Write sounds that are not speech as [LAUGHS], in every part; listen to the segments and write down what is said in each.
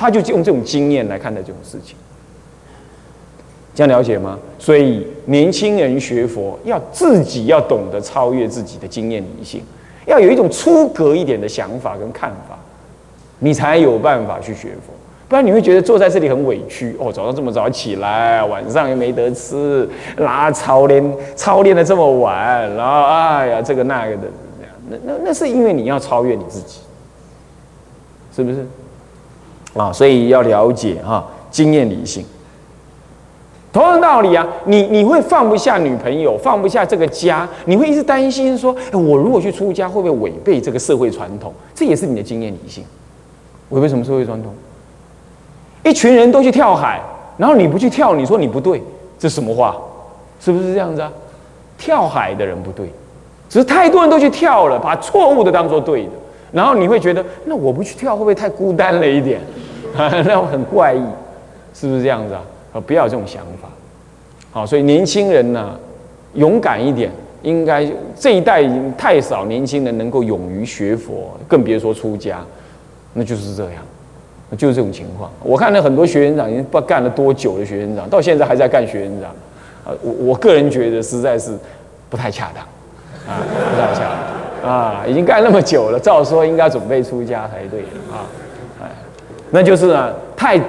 他就用这种经验来看待这种事情。这样了解吗？所以年轻人学佛要自己要懂得超越自己的经验理性，要有一种出格一点的想法跟看法，你才有办法去学佛。不然你会觉得坐在这里很委屈哦，早上这么早起来，晚上又没得吃，然后操练操练的这么晚，然后哎呀这个那个的，那那那是因为你要超越你自己，是不是？啊，所以要了解哈经验理性。同样道理啊，你你会放不下女朋友，放不下这个家，你会一直担心说，我如果去出家，会不会违背这个社会传统？这也是你的经验理性。违背什么社会传统？一群人都去跳海，然后你不去跳，你说你不对，这什么话？是不是这样子啊？跳海的人不对，只是太多人都去跳了，把错误的当做对的，然后你会觉得，那我不去跳会不会太孤单了一点？[LAUGHS] 那很怪异，是不是这样子啊？啊，不要这种想法。好，所以年轻人呢，勇敢一点。应该这一代已经太少年轻人能够勇于学佛，更别说出家。那就是这样，就是这种情况。我看了很多学员长，已经不干了多久的学员长，到现在还在干学员长。啊，我我个人觉得实在是不太恰当，啊，不太恰当。啊，已经干那么久了，照说应该准备出家才对啊。那就是啊，太。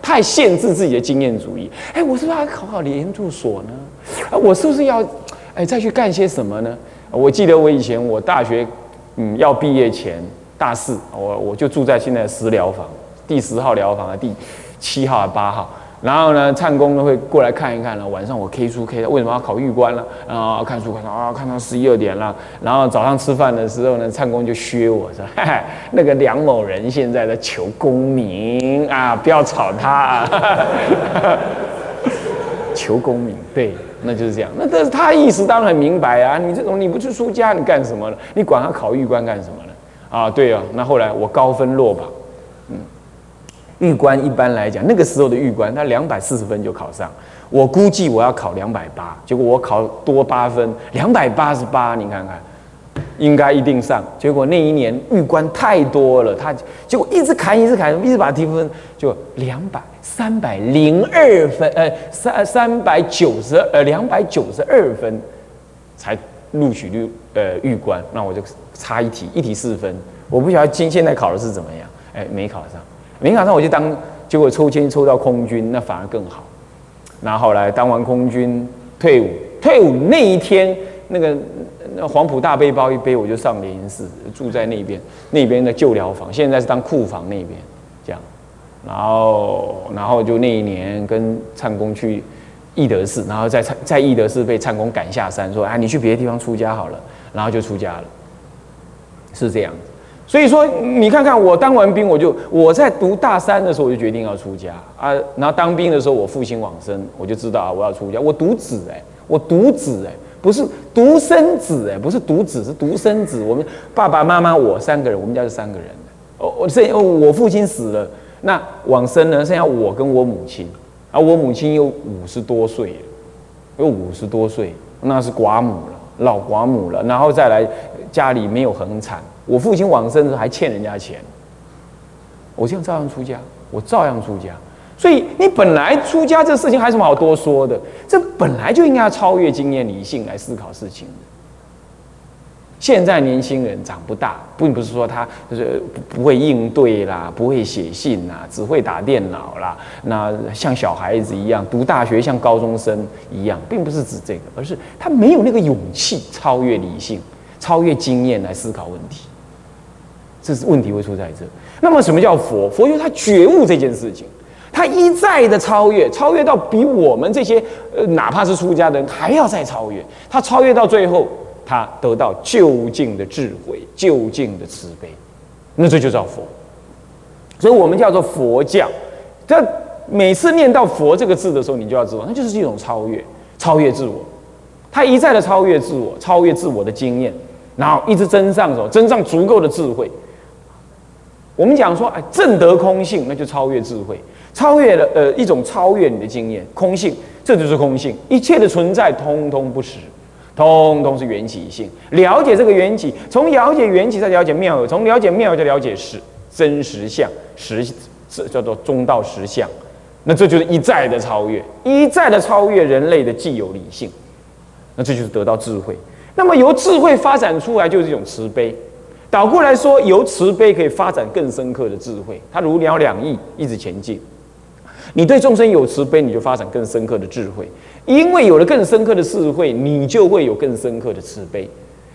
太限制自己的经验主义，哎，我是不是要考考研究所呢？啊，我是不是要，哎，再去干些什么呢？我记得我以前我大学，嗯，要毕业前大四，我我就住在现在的十疗房，第十号疗房啊第七号啊八号。然后呢，唱功呢会过来看一看了。晚上我 K 书 K 的，为什么要考玉官了？啊，看书看到啊，看到十一二点了。然后早上吃饭的时候呢，唱功就削我说：“ [LAUGHS] 那个梁某人现在在求功名啊，不要吵他。[LAUGHS] ”求功名，对，那就是这样。那但是他意思当然很明白啊，你这种你不去出家，你干什么了？你管他考玉官干什么呢？啊，对啊。那后来我高分落榜。玉官一般来讲，那个时候的玉官，他两百四十分就考上。我估计我要考两百八，结果我考多八分，两百八十八，你看看，应该一定上。结果那一年玉官太多了，他结果一直砍，一直砍，一直把提分，就两百三百零二分，呃，三三百九十呃两百九十二分才录取率呃玉官，那我就差一题，一题四分。我不晓得今现在考的是怎么样，哎，没考上。没考上我就当，结果抽签抽到空军，那反而更好。然后来当完空军退伍，退伍那一天，那个那黄埔大背包一背，我就上莲寺，住在那边那边的旧疗房，现在是当库房那边这样。然后然后就那一年跟唱功去义德寺，然后在在义德寺被唱公赶下山，说啊你去别的地方出家好了，然后就出家了，是这样。所以说，你看看我当完兵，我就我在读大三的时候，我就决定要出家啊。然后当兵的时候，我父亲往生，我就知道啊，我要出家。我独子哎，我独子哎，不是独生子哎，不是独子，是独生子。我们爸爸妈妈我三个人，我们家是三个人。哦，我剩我父亲死了，那往生呢，剩下我跟我母亲啊。我母亲又五十多岁了，又五十多岁，那是寡母了，老寡母了。然后再来家里没有恒产。我父亲往生的时候还欠人家钱，我这样照样出家，我照样出家。所以你本来出家这事情还有什么好多说的？这本来就应该要超越经验理性来思考事情现在年轻人长不大，并不是说他就是不会应对啦，不会写信啦，只会打电脑啦，那像小孩子一样读大学，像高中生一样，并不是指这个，而是他没有那个勇气超越理性、超越经验来思考问题。这是问题会出在这。那么什么叫佛？佛就是他觉悟这件事情，他一再的超越，超越到比我们这些呃哪怕是出家人还要再超越。他超越到最后，他得到究竟的智慧，究竟的慈悲，那这就叫佛。所以我们叫做佛教。这每次念到佛这个字的时候，你就要知道，那就是一种超越，超越自我。他一再的超越自我，超越自我的经验，然后一直增上什么？增上足够的智慧。我们讲说，哎，正得空性，那就超越智慧，超越了呃一种超越你的经验，空性，这就是空性，一切的存在通通不实，通通是缘起性。了解这个缘起，从了解缘起再了解妙有，从了解妙有再了解实真实相实这叫做中道实相。那这就是一再的超越，一再的超越人类的既有理性。那这就是得到智慧。那么由智慧发展出来就是一种慈悲。倒过来说，由慈悲可以发展更深刻的智慧。它如鸟两翼，一直前进。你对众生有慈悲，你就发展更深刻的智慧。因为有了更深刻的智慧，你就会有更深刻的慈悲。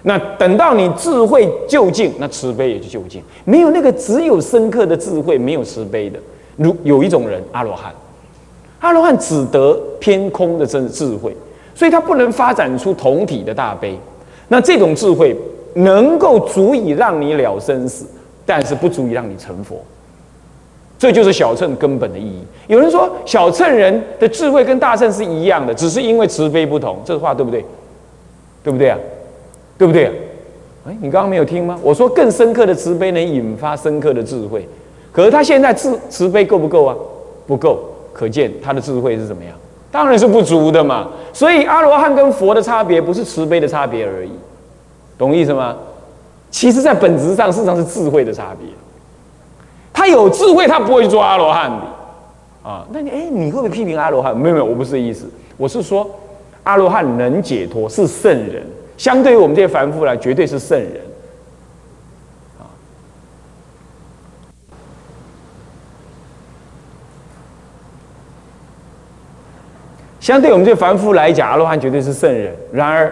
那等到你智慧就近，那慈悲也就就近。没有那个只有深刻的智慧，没有慈悲的。如有一种人，阿罗汉，阿罗汉只得偏空的真智慧，所以他不能发展出同体的大悲。那这种智慧能够足以让你了生死，但是不足以让你成佛。这就是小乘根本的意义。有人说小乘人的智慧跟大乘是一样的，只是因为慈悲不同。这话对不对？对不对啊？对不对啊？哎，你刚刚没有听吗？我说更深刻的慈悲能引发深刻的智慧，可是他现在慈慈悲够不够啊？不够，可见他的智慧是怎么样？当然是不足的嘛。所以阿罗汉跟佛的差别不是慈悲的差别而已，懂意思吗？其实，在本质上，事实上是智慧的差别。他有智慧，他不会做阿罗汉的啊。那你哎，你会不会批评阿罗汉？没有没有，我不是意思，我是说阿罗汉能解脱是圣人，相对于我们这些凡夫来，绝对是圣人啊。相对我们这凡夫来讲，阿罗汉绝对是圣人。然而，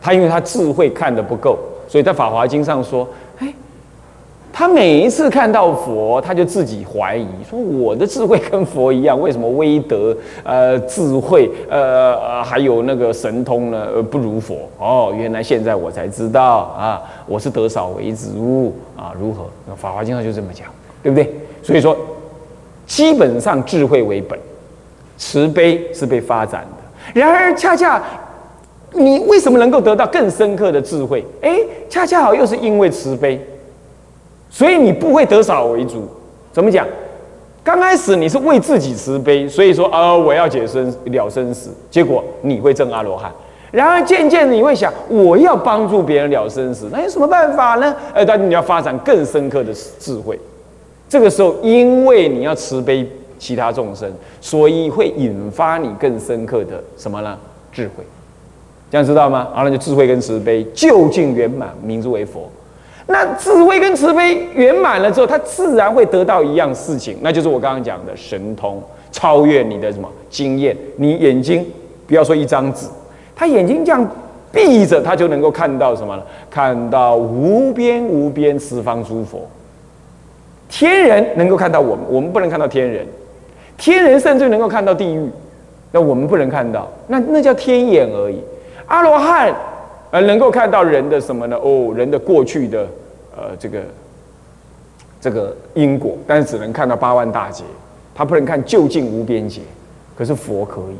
他因为他智慧看得不够，所以在《法华经》上说。哎他每一次看到佛，他就自己怀疑，说我的智慧跟佛一样，为什么威德、呃智慧、呃还有那个神通呢，呃不如佛？哦，原来现在我才知道啊，我是得少为主啊，如何？那《法华经》上就这么讲，对不对？所以说，基本上智慧为本，慈悲是被发展的。然而，恰恰你为什么能够得到更深刻的智慧？哎，恰恰好又是因为慈悲。所以你不会得少为主，怎么讲？刚开始你是为自己慈悲，所以说呃我要解生了生死，结果你会证阿罗汉。然而渐渐你会想，我要帮助别人了生死，那有什么办法呢？呃，但你要发展更深刻的智慧。这个时候，因为你要慈悲其他众生，所以会引发你更深刻的什么呢？智慧。这样知道吗？然后就智慧跟慈悲究竟圆满，名之为佛。那智慧跟慈悲圆满了之后，他自然会得到一样事情，那就是我刚刚讲的神通，超越你的什么经验。你眼睛不要说一张纸，他眼睛这样闭着，他就能够看到什么呢？看到无边无边十方诸佛。天人能够看到我们，我们不能看到天人。天人甚至能够看到地狱，那我们不能看到，那那叫天眼而已。阿罗汉。呃能够看到人的什么呢？哦，人的过去的，呃，这个这个因果，但是只能看到八万大劫，他不能看究竟无边劫。可是佛可以，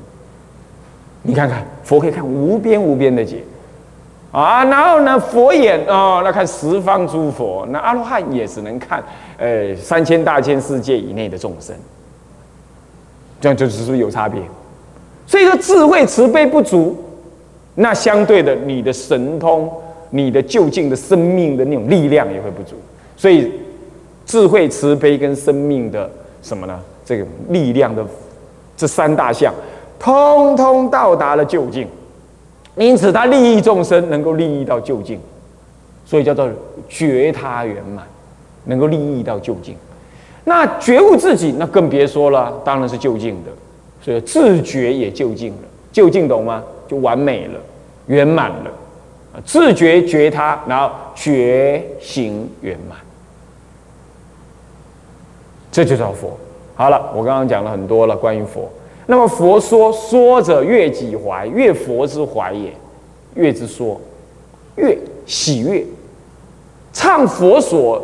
你看看，佛可以看无边无边的劫，啊，然后呢，佛眼哦，那看十方诸佛，那阿罗汉也只能看，呃，三千大千世界以内的众生，这样就是不是有差别？所以说智慧慈悲不足。那相对的，你的神通、你的就近的生命的那种力量也会不足，所以智慧、慈悲跟生命的什么呢？这个力量的这三大项，通通到达了就近，因此他利益众生，能够利益到就近，所以叫做觉他圆满，能够利益到就近。那觉悟自己，那更别说了，当然是就近的，所以自觉也就近了，就近懂吗？就完美了，圆满了，自觉觉他，然后觉行圆满，这就叫佛。好了，我刚刚讲了很多了关于佛。那么佛说说者悦己怀，悦佛之怀也，悦之说，悦喜悦，唱佛所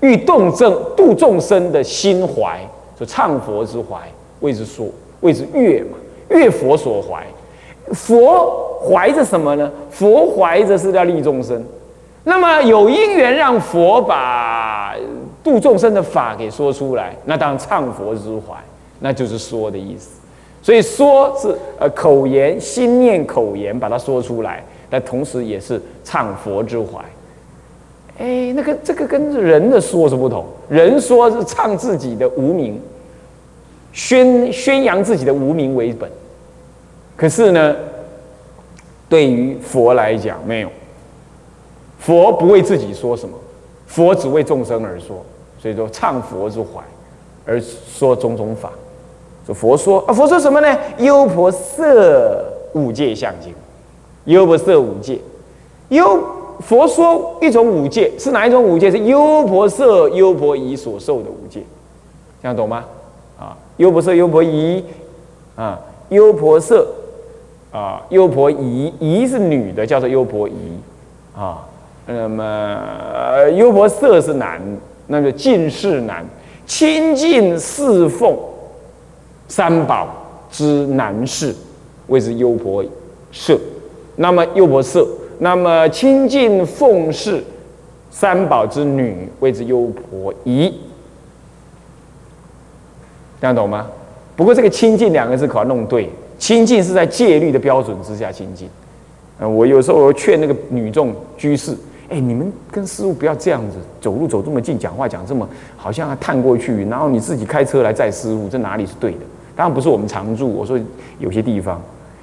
欲动正度众生的心怀，就唱佛之怀，谓之说，谓之悦嘛。悦佛所怀，佛怀着什么呢？佛怀着是要利众生。那么有因缘让佛把度众生的法给说出来，那当然唱佛之怀，那就是说的意思。所以说是呃口言心念口言把它说出来，但同时也是唱佛之怀。哎，那个这个跟人的说是不同，人说是唱自己的无名，宣宣扬自己的无名为本，可是呢，对于佛来讲没有，佛不为自己说什么，佛只为众生而说，所以说唱佛之怀，而说种种法。说佛说啊，佛说什么呢？优婆塞五戒相经，优婆塞五戒，优佛说一种五戒是哪一种五戒？是优婆塞、优婆夷所受的五戒，这样懂吗？啊，优婆塞、优婆夷啊，优婆塞啊，优婆夷，夷是女的，叫做优婆夷啊。那么优婆塞是男，那个近世男，亲近侍奉。三宝之男士谓之优婆塞，那么优婆塞，那么亲近奉侍三宝之女谓之优婆夷，这样懂吗？不过这个亲近两个字可要弄对，亲近是在戒律的标准之下亲近。嗯，我有时候劝那个女众居士，哎，你们跟师傅不要这样子，走路走这么近，讲话讲这么好像要探过去，然后你自己开车来载师傅，这哪里是对的？当然不是我们常住。我说有些地方，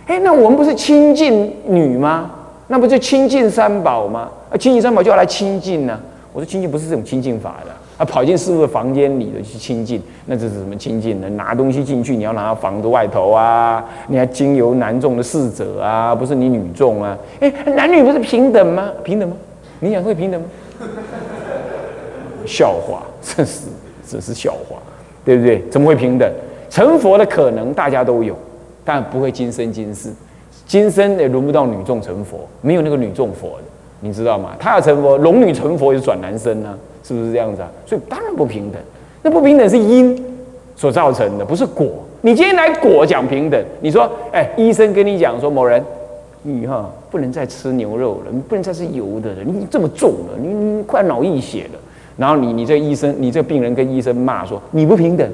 哎，那我们不是亲近女吗？那不就亲近三宝吗？啊，亲近三宝就要来亲近呢。我说亲近不是这种亲近法的，跑进师傅的房间里的去亲近，那这是什么亲近呢？拿东西进去，你要拿到房子外头啊，你还经由男众的侍者啊，不是你女众啊？哎，男女不是平等吗？平等吗？你想会平等吗？笑话，这是这是笑话，对不对？怎么会平等？成佛的可能大家都有，但不会今生今世，今生也轮不到女众成佛，没有那个女众佛的，你知道吗？他要成佛，龙女成佛也是转男生啊，是不是这样子啊？所以当然不平等，那不平等是因所造成的，不是果。你今天来果讲平等，你说，哎，医生跟你讲说某人，你哈不能再吃牛肉了，你不能再吃油的了，你这么重了，你你快脑溢血了，然后你你这医生，你这病人跟医生骂说你不平等。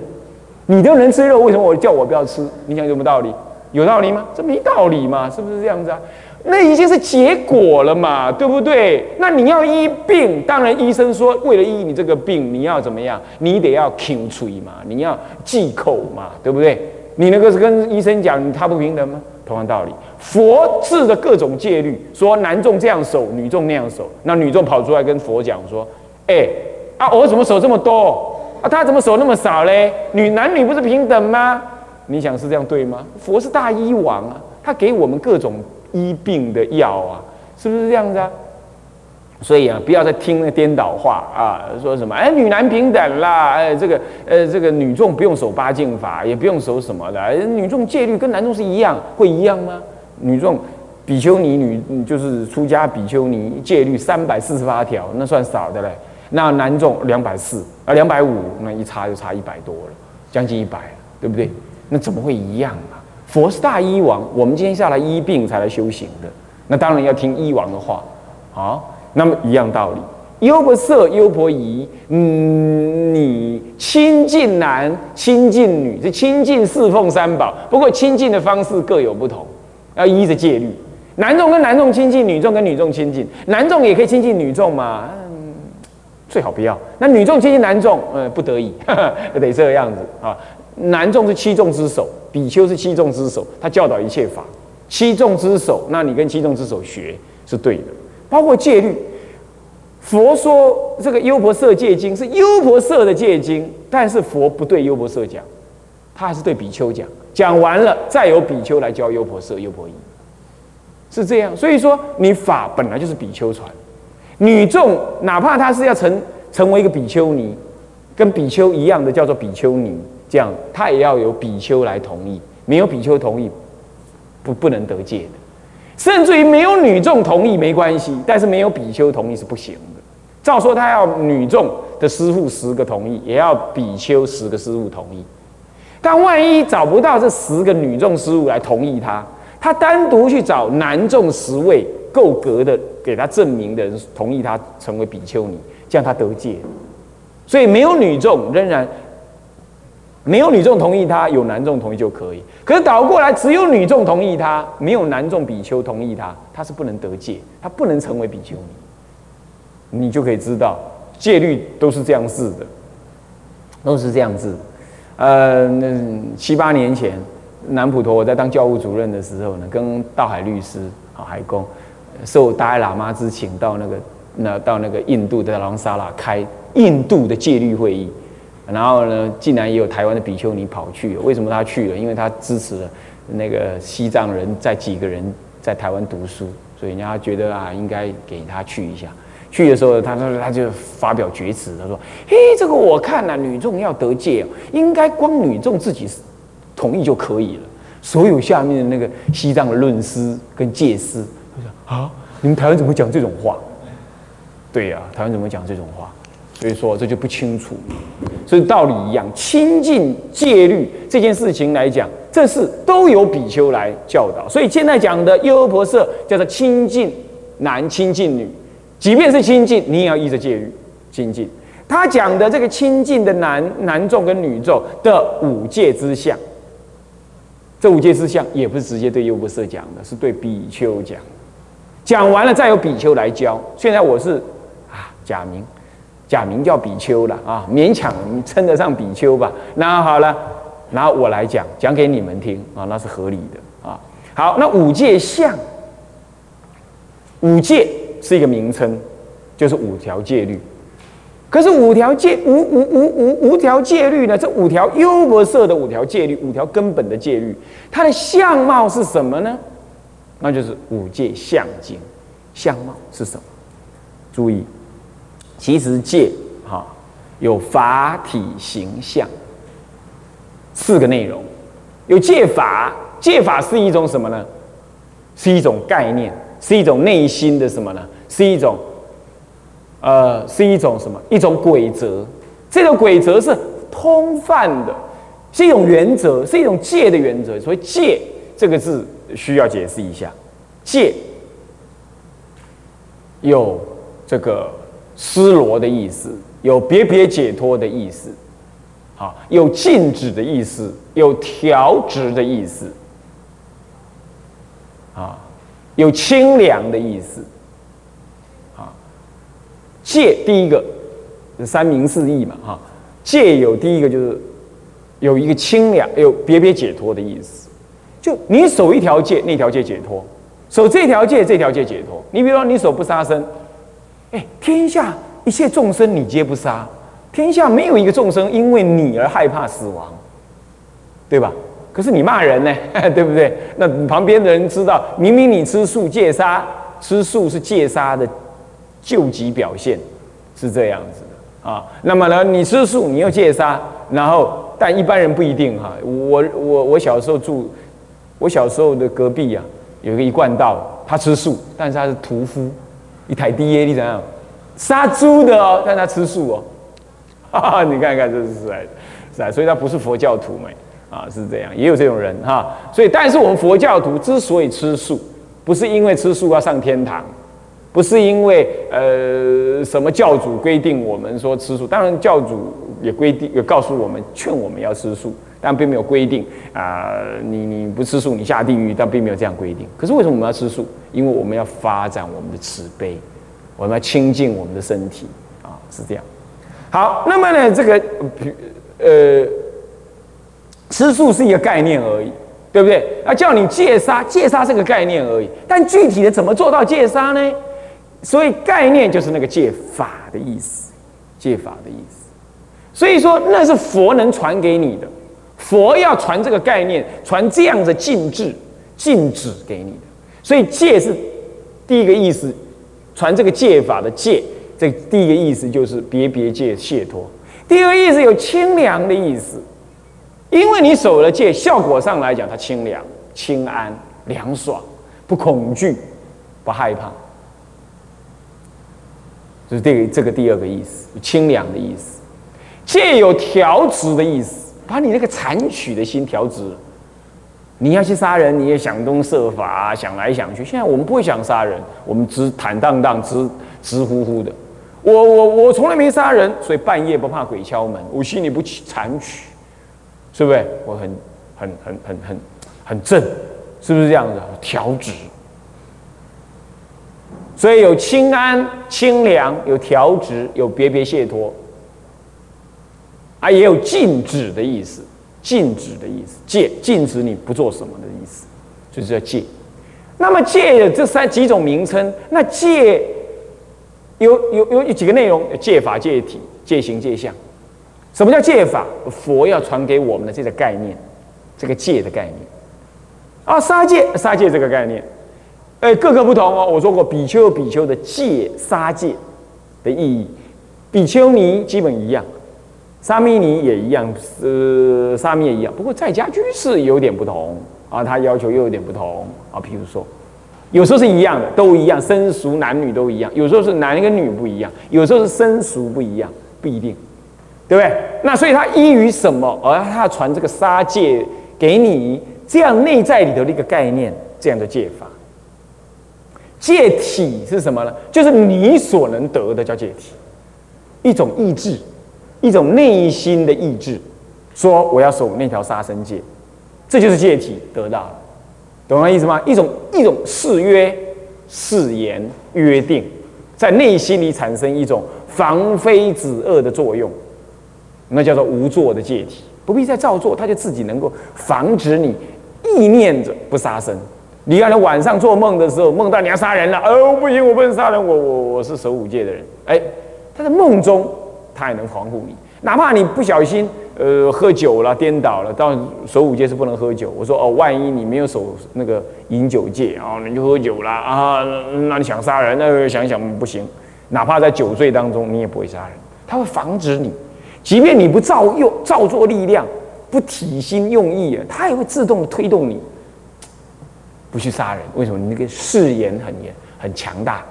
你都能吃肉，为什么我叫我不要吃？你讲有没有道理？有道理吗？这没道理嘛，是不是这样子啊？那已经是结果了嘛，对不对？那你要医病，当然医生说为了医你这个病，你要怎么样？你得要清吹嘛，你要忌口嘛，对不对？你那个是跟医生讲他不平等吗？同样道理，佛制的各种戒律，说男众这样守，女众那样守，那女众跑出来跟佛讲说：“哎，啊，我怎么守这么多？”啊，他怎么手那么少嘞？女男女不是平等吗？你想是这样对吗？佛是大医王啊，他给我们各种医病的药啊，是不是这样子啊？所以啊，不要再听那颠倒话啊，说什么哎女男平等啦，哎这个呃这个女众不用守八敬法，也不用守什么的，女众戒律跟男众是一样，会一样吗？女众比丘尼女就是出家比丘尼戒律三百四十八条，那算少的嘞。那男众两百四啊，两百五，那一差就差一百多了，将近一百，对不对？那怎么会一样啊？佛是大医王，我们今天下来医病才来修行的，那当然要听医王的话啊。那么一样道理，优婆塞、优婆夷，嗯，你亲近男、亲近女，是亲近侍奉三宝，不过亲近的方式各有不同，要依着戒律。男众跟男众亲近，女众跟女众亲近，男众也可以亲近女众嘛。嗯最好不要。那女众亲近男众，呃，不得已，[LAUGHS] 得这个样子啊。男众是七众之首，比丘是七众之首，他教导一切法。七众之首，那你跟七众之首学是对的。包括戒律，佛说这个优婆塞戒经是优婆塞的戒经，但是佛不对优婆塞讲，他还是对比丘讲。讲完了，再由比丘来教优婆塞、优婆夷，是这样。所以说，你法本来就是比丘传。女众哪怕她是要成成为一个比丘尼，跟比丘一样的叫做比丘尼，这样他也要有比丘来同意，没有比丘同意，不不能得戒的。甚至于没有女众同意没关系，但是没有比丘同意是不行的。照说他要女众的师傅十个同意，也要比丘十个师傅同意。但万一找不到这十个女众师傅来同意他，他单独去找男众十位。够格的，给他证明的人同意他成为比丘尼，这样他得戒。所以没有女众，仍然没有女众同意他，有男众同意就可以。可是倒过来，只有女众同意他，没有男众比丘同意他，他是不能得戒，他不能成为比丘尼。你就可以知道戒律都是这样子的，都是这样子。呃，那七八年前，南普陀我在当教务主任的时候呢，跟道海律师啊海公受达赖喇嘛之请到那个那到那个印度的朗萨拉开印度的戒律会议，然后呢，竟然也有台湾的比丘尼跑去了。为什么他去了？因为他支持了那个西藏人在几个人在台湾读书，所以人家觉得啊，应该给他去一下。去的时候，他说他就发表决词，他说：“嘿，这个我看呐，女众要得戒，应该光女众自己同意就可以了。所有下面的那个西藏的论师跟戒师，他说啊，你们台湾怎么讲这种话？对呀，台湾怎么讲这种话？所以说这就不清楚。所以道理一样，亲近戒律这件事情来讲，这是都有比丘来教导。所以现在讲的优婆塞叫做亲近男，亲近女。”即便是亲近，你也要依着戒律亲近。他讲的这个亲近的男男众跟女众的五戒之相，这五戒之相也不是直接对优婆塞讲的，是对比丘讲。讲完了再由比丘来教。现在我是啊假名，假名叫比丘了啊，勉强称得上比丘吧。那好了，然后我来讲，讲给你们听啊，那是合理的啊。好，那五戒相，五戒。是一个名称，就是五条戒律。可是五条戒五五五五五条戒律呢？这五条优婆塞的五条戒律，五条根本的戒律，它的相貌是什么呢？那就是五戒相经。相貌是什么？注意，其实戒哈有法体形象四个内容。有戒法，戒法是一种什么呢？是一种概念，是一种内心的什么呢？是一种，呃，是一种什么？一种规则。这个规则是通泛的，是一种原则，是一种戒的原则。所以“戒”这个字需要解释一下。戒有这个失罗的意思，有别别解脱的意思，啊，有禁止的意思，有调直的意思，啊，有清凉的意思。啊戒第一个三明四意嘛，哈，戒有第一个就是有一个清凉，有别别解脱的意思。就你守一条戒，那条戒解脱；守这条戒，这条戒解脱。你比如说，你守不杀生，哎，天下一切众生你皆不杀，天下没有一个众生因为你而害怕死亡，对吧？可是你骂人呢，[LAUGHS] 对不对？那旁边的人知道，明明你吃素戒杀，吃素是戒杀的。救急表现是这样子的啊，那么呢，你吃素，你又戒杀，然后但一般人不一定哈。我我我小时候住，我小时候的隔壁呀，有一个一贯道，他吃素，但是他是屠夫，一台 D A 你怎样？杀猪的哦，但他吃素哦，哈哈，你看看这是是是啊，所以他不是佛教徒嘛，啊是这样，也有这种人哈。所以，但是我们佛教徒之所以吃素，不是因为吃素要上天堂。不是因为呃什么教主规定我们说吃素，当然教主也规定也告诉我们劝我们要吃素，但并没有规定啊你你不吃素你下地狱，但并没有这样规定。可是为什么我们要吃素？因为我们要发展我们的慈悲，我们要清净我们的身体啊，是这样。好，那么呢这个呃吃素是一个概念而已，对不对？啊叫你戒杀，戒杀是个概念而已，但具体的怎么做到戒杀呢？所以概念就是那个戒法的意思，戒法的意思。所以说那是佛能传给你的，佛要传这个概念，传这样的禁制、禁止给你的。所以戒是第一个意思，传这个戒法的戒，这第一个意思就是别别戒解脱。第二个意思有清凉的意思，因为你守了戒，效果上来讲，它清凉、清安、凉爽，不恐惧，不害怕。就是这个这个第二个意思，清凉的意思，借有调直的意思，把你那个残取的心调直。你要去杀人，你也想东设法，想来想去。现在我们不会想杀人，我们直坦荡荡、直直呼呼的。我我我从来没杀人，所以半夜不怕鬼敲门，我心里不起残取，是不是？我很很很很很很正，是不是这样子？调直。所以有清安、清凉，有调直，有别别解脱，啊，也有禁止的意思，禁止的意思，戒禁止你不做什么的意思，就是叫戒。那么戒的这三几种名称，那戒有有有几个内容：戒法、戒体、戒行、戒相。什么叫戒法？佛要传给我们的这个概念，这个戒的概念。啊，杀戒，杀戒这个概念，哎，各个不同哦。我说过，比丘比丘的戒杀戒的意义，比丘尼基本一样，沙弥尼也一样，呃，沙弥也一样。不过在家居士有点不同啊，他要求又有点不同啊。譬如说，有时候是一样的，都一样，生熟男女都一样；有时候是男跟女不一样，有时候是生熟不一样，不一定。对不对？那所以他依于什么而他传这个杀戒给你？这样内在里头的一个概念，这样的戒法。戒体是什么呢？就是你所能得的叫戒体，一种意志，一种内心的意志，说我要守那条杀生戒，这就是戒体得到了，懂我意思吗？一种一种誓约、誓言、约定，在内心里产生一种防非止恶的作用。那叫做无作的戒体，不必再造作，他就自己能够防止你意念着不杀生。你看，你晚上做梦的时候，梦到你要杀人了，哦，不行，我不能杀人，我我我是守五戒的人。哎，他在梦中，他也能防护你，哪怕你不小心，呃，喝酒了，颠倒了，到守五戒是不能喝酒。我说哦，万一你没有守那个饮酒戒啊，你就喝酒了啊，那你想杀人，那想想不行，哪怕在酒醉当中，你也不会杀人，他会防止你。即便你不造用造作力量，不体心用意啊，它也会自动推动你不去杀人。为什么？你那个誓言很严很强大，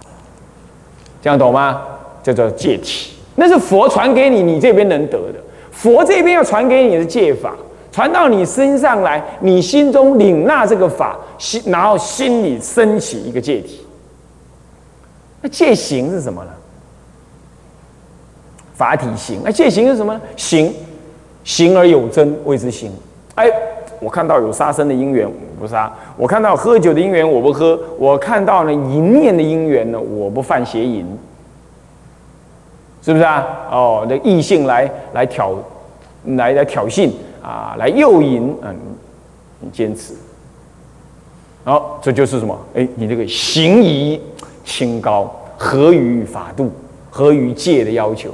这样懂吗？叫做戒体，那是佛传给你，你这边能得的。佛这边要传给你的戒法，传到你身上来，你心中领纳这个法，心然后心里升起一个戒体。那戒行是什么呢？法体行，那戒行是什么呢？行，行而有真谓之行。哎，我看到有杀生的因缘，我不杀；我看到喝酒的因缘，我不喝；我看到呢淫念的因缘呢，我不犯邪淫，是不是啊？哦，那异性来来挑，来来挑衅啊，来诱引，嗯，你坚持。好，这就是什么？哎，你这个行仪清高，合于法度，合于戒的要求。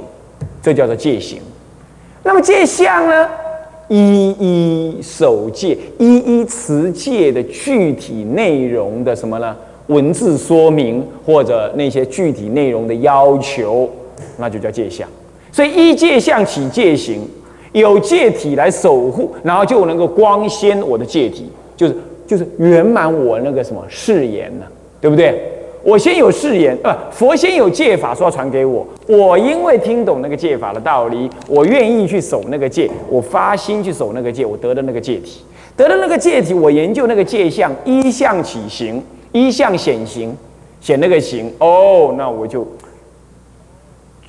这叫做戒行，那么戒相呢？一一守戒，一一持戒的具体内容的什么呢？文字说明或者那些具体内容的要求，那就叫戒相。所以依戒相起戒行，有戒体来守护，然后就能够光鲜我的戒体，就是就是圆满我那个什么誓言呢？对不对？我先有誓言，呃，佛先有戒法说要传给我，我因为听懂那个戒法的道理，我愿意去守那个戒，我发心去守那个戒，我得的那个戒体，得了那个戒体，我研究那个戒相，一相起行，一相显行，显那个行，哦，那我就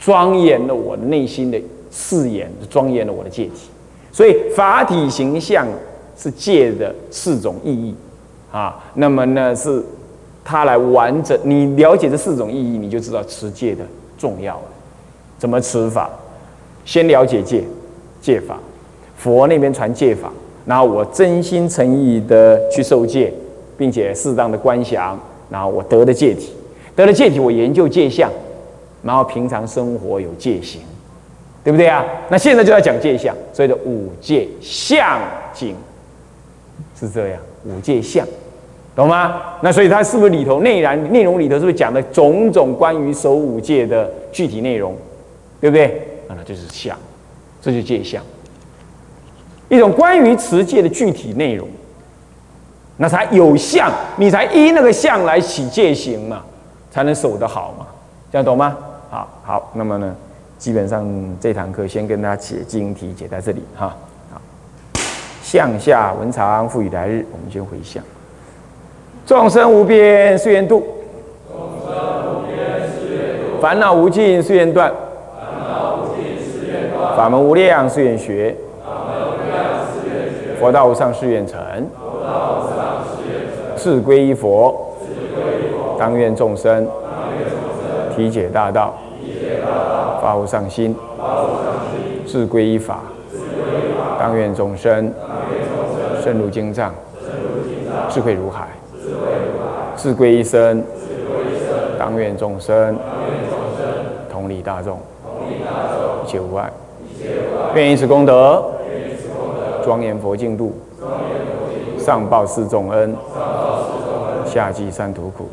庄严了我的内心的誓言，庄严了我的戒体，所以法体形象是戒的四种意义，啊，那么呢是。它来完整，你了解这四种意义，你就知道持戒的重要了。怎么持法？先了解戒，戒法。佛那边传戒法，然后我真心诚意的去受戒，并且适当的观想，然后我得了戒体，得了戒体，我研究戒相，然后平常生活有戒行，对不对啊？那现在就要讲戒相，所以的五戒相经是这样，五戒相。懂吗？那所以它是不是里头内然内容里头是不是讲的种种关于守五戒的具体内容，对不对？啊，那就是相，这就戒相，一种关于持戒的具体内容，那才有相，你才依那个相来起戒行嘛，才能守得好嘛，这样懂吗？好，好，那么呢，基本上这堂课先跟大家解经题解在这里哈。好，向下文长复以来日，我们先回向。众生无边誓愿度。众生无边誓愿，烦恼无尽誓愿断，烦恼无尽誓愿断法门无量誓愿学，法门无量誓愿学佛道无上誓愿成，志归依佛，自归依佛，当愿众生。体解大道，发无上心，自归依法，当愿众生深入经藏，智慧如海，自归一生，当愿众生同理大众，一切无碍，愿以此功德庄严佛净土，上报四重恩，下济三途苦。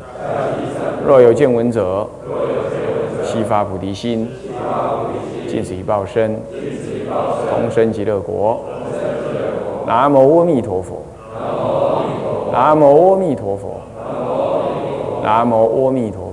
若有见闻者，一发菩提心，尽此一报身，同生极乐国。南无阿弥陀佛。南无阿弥陀佛。南无阿弥陀。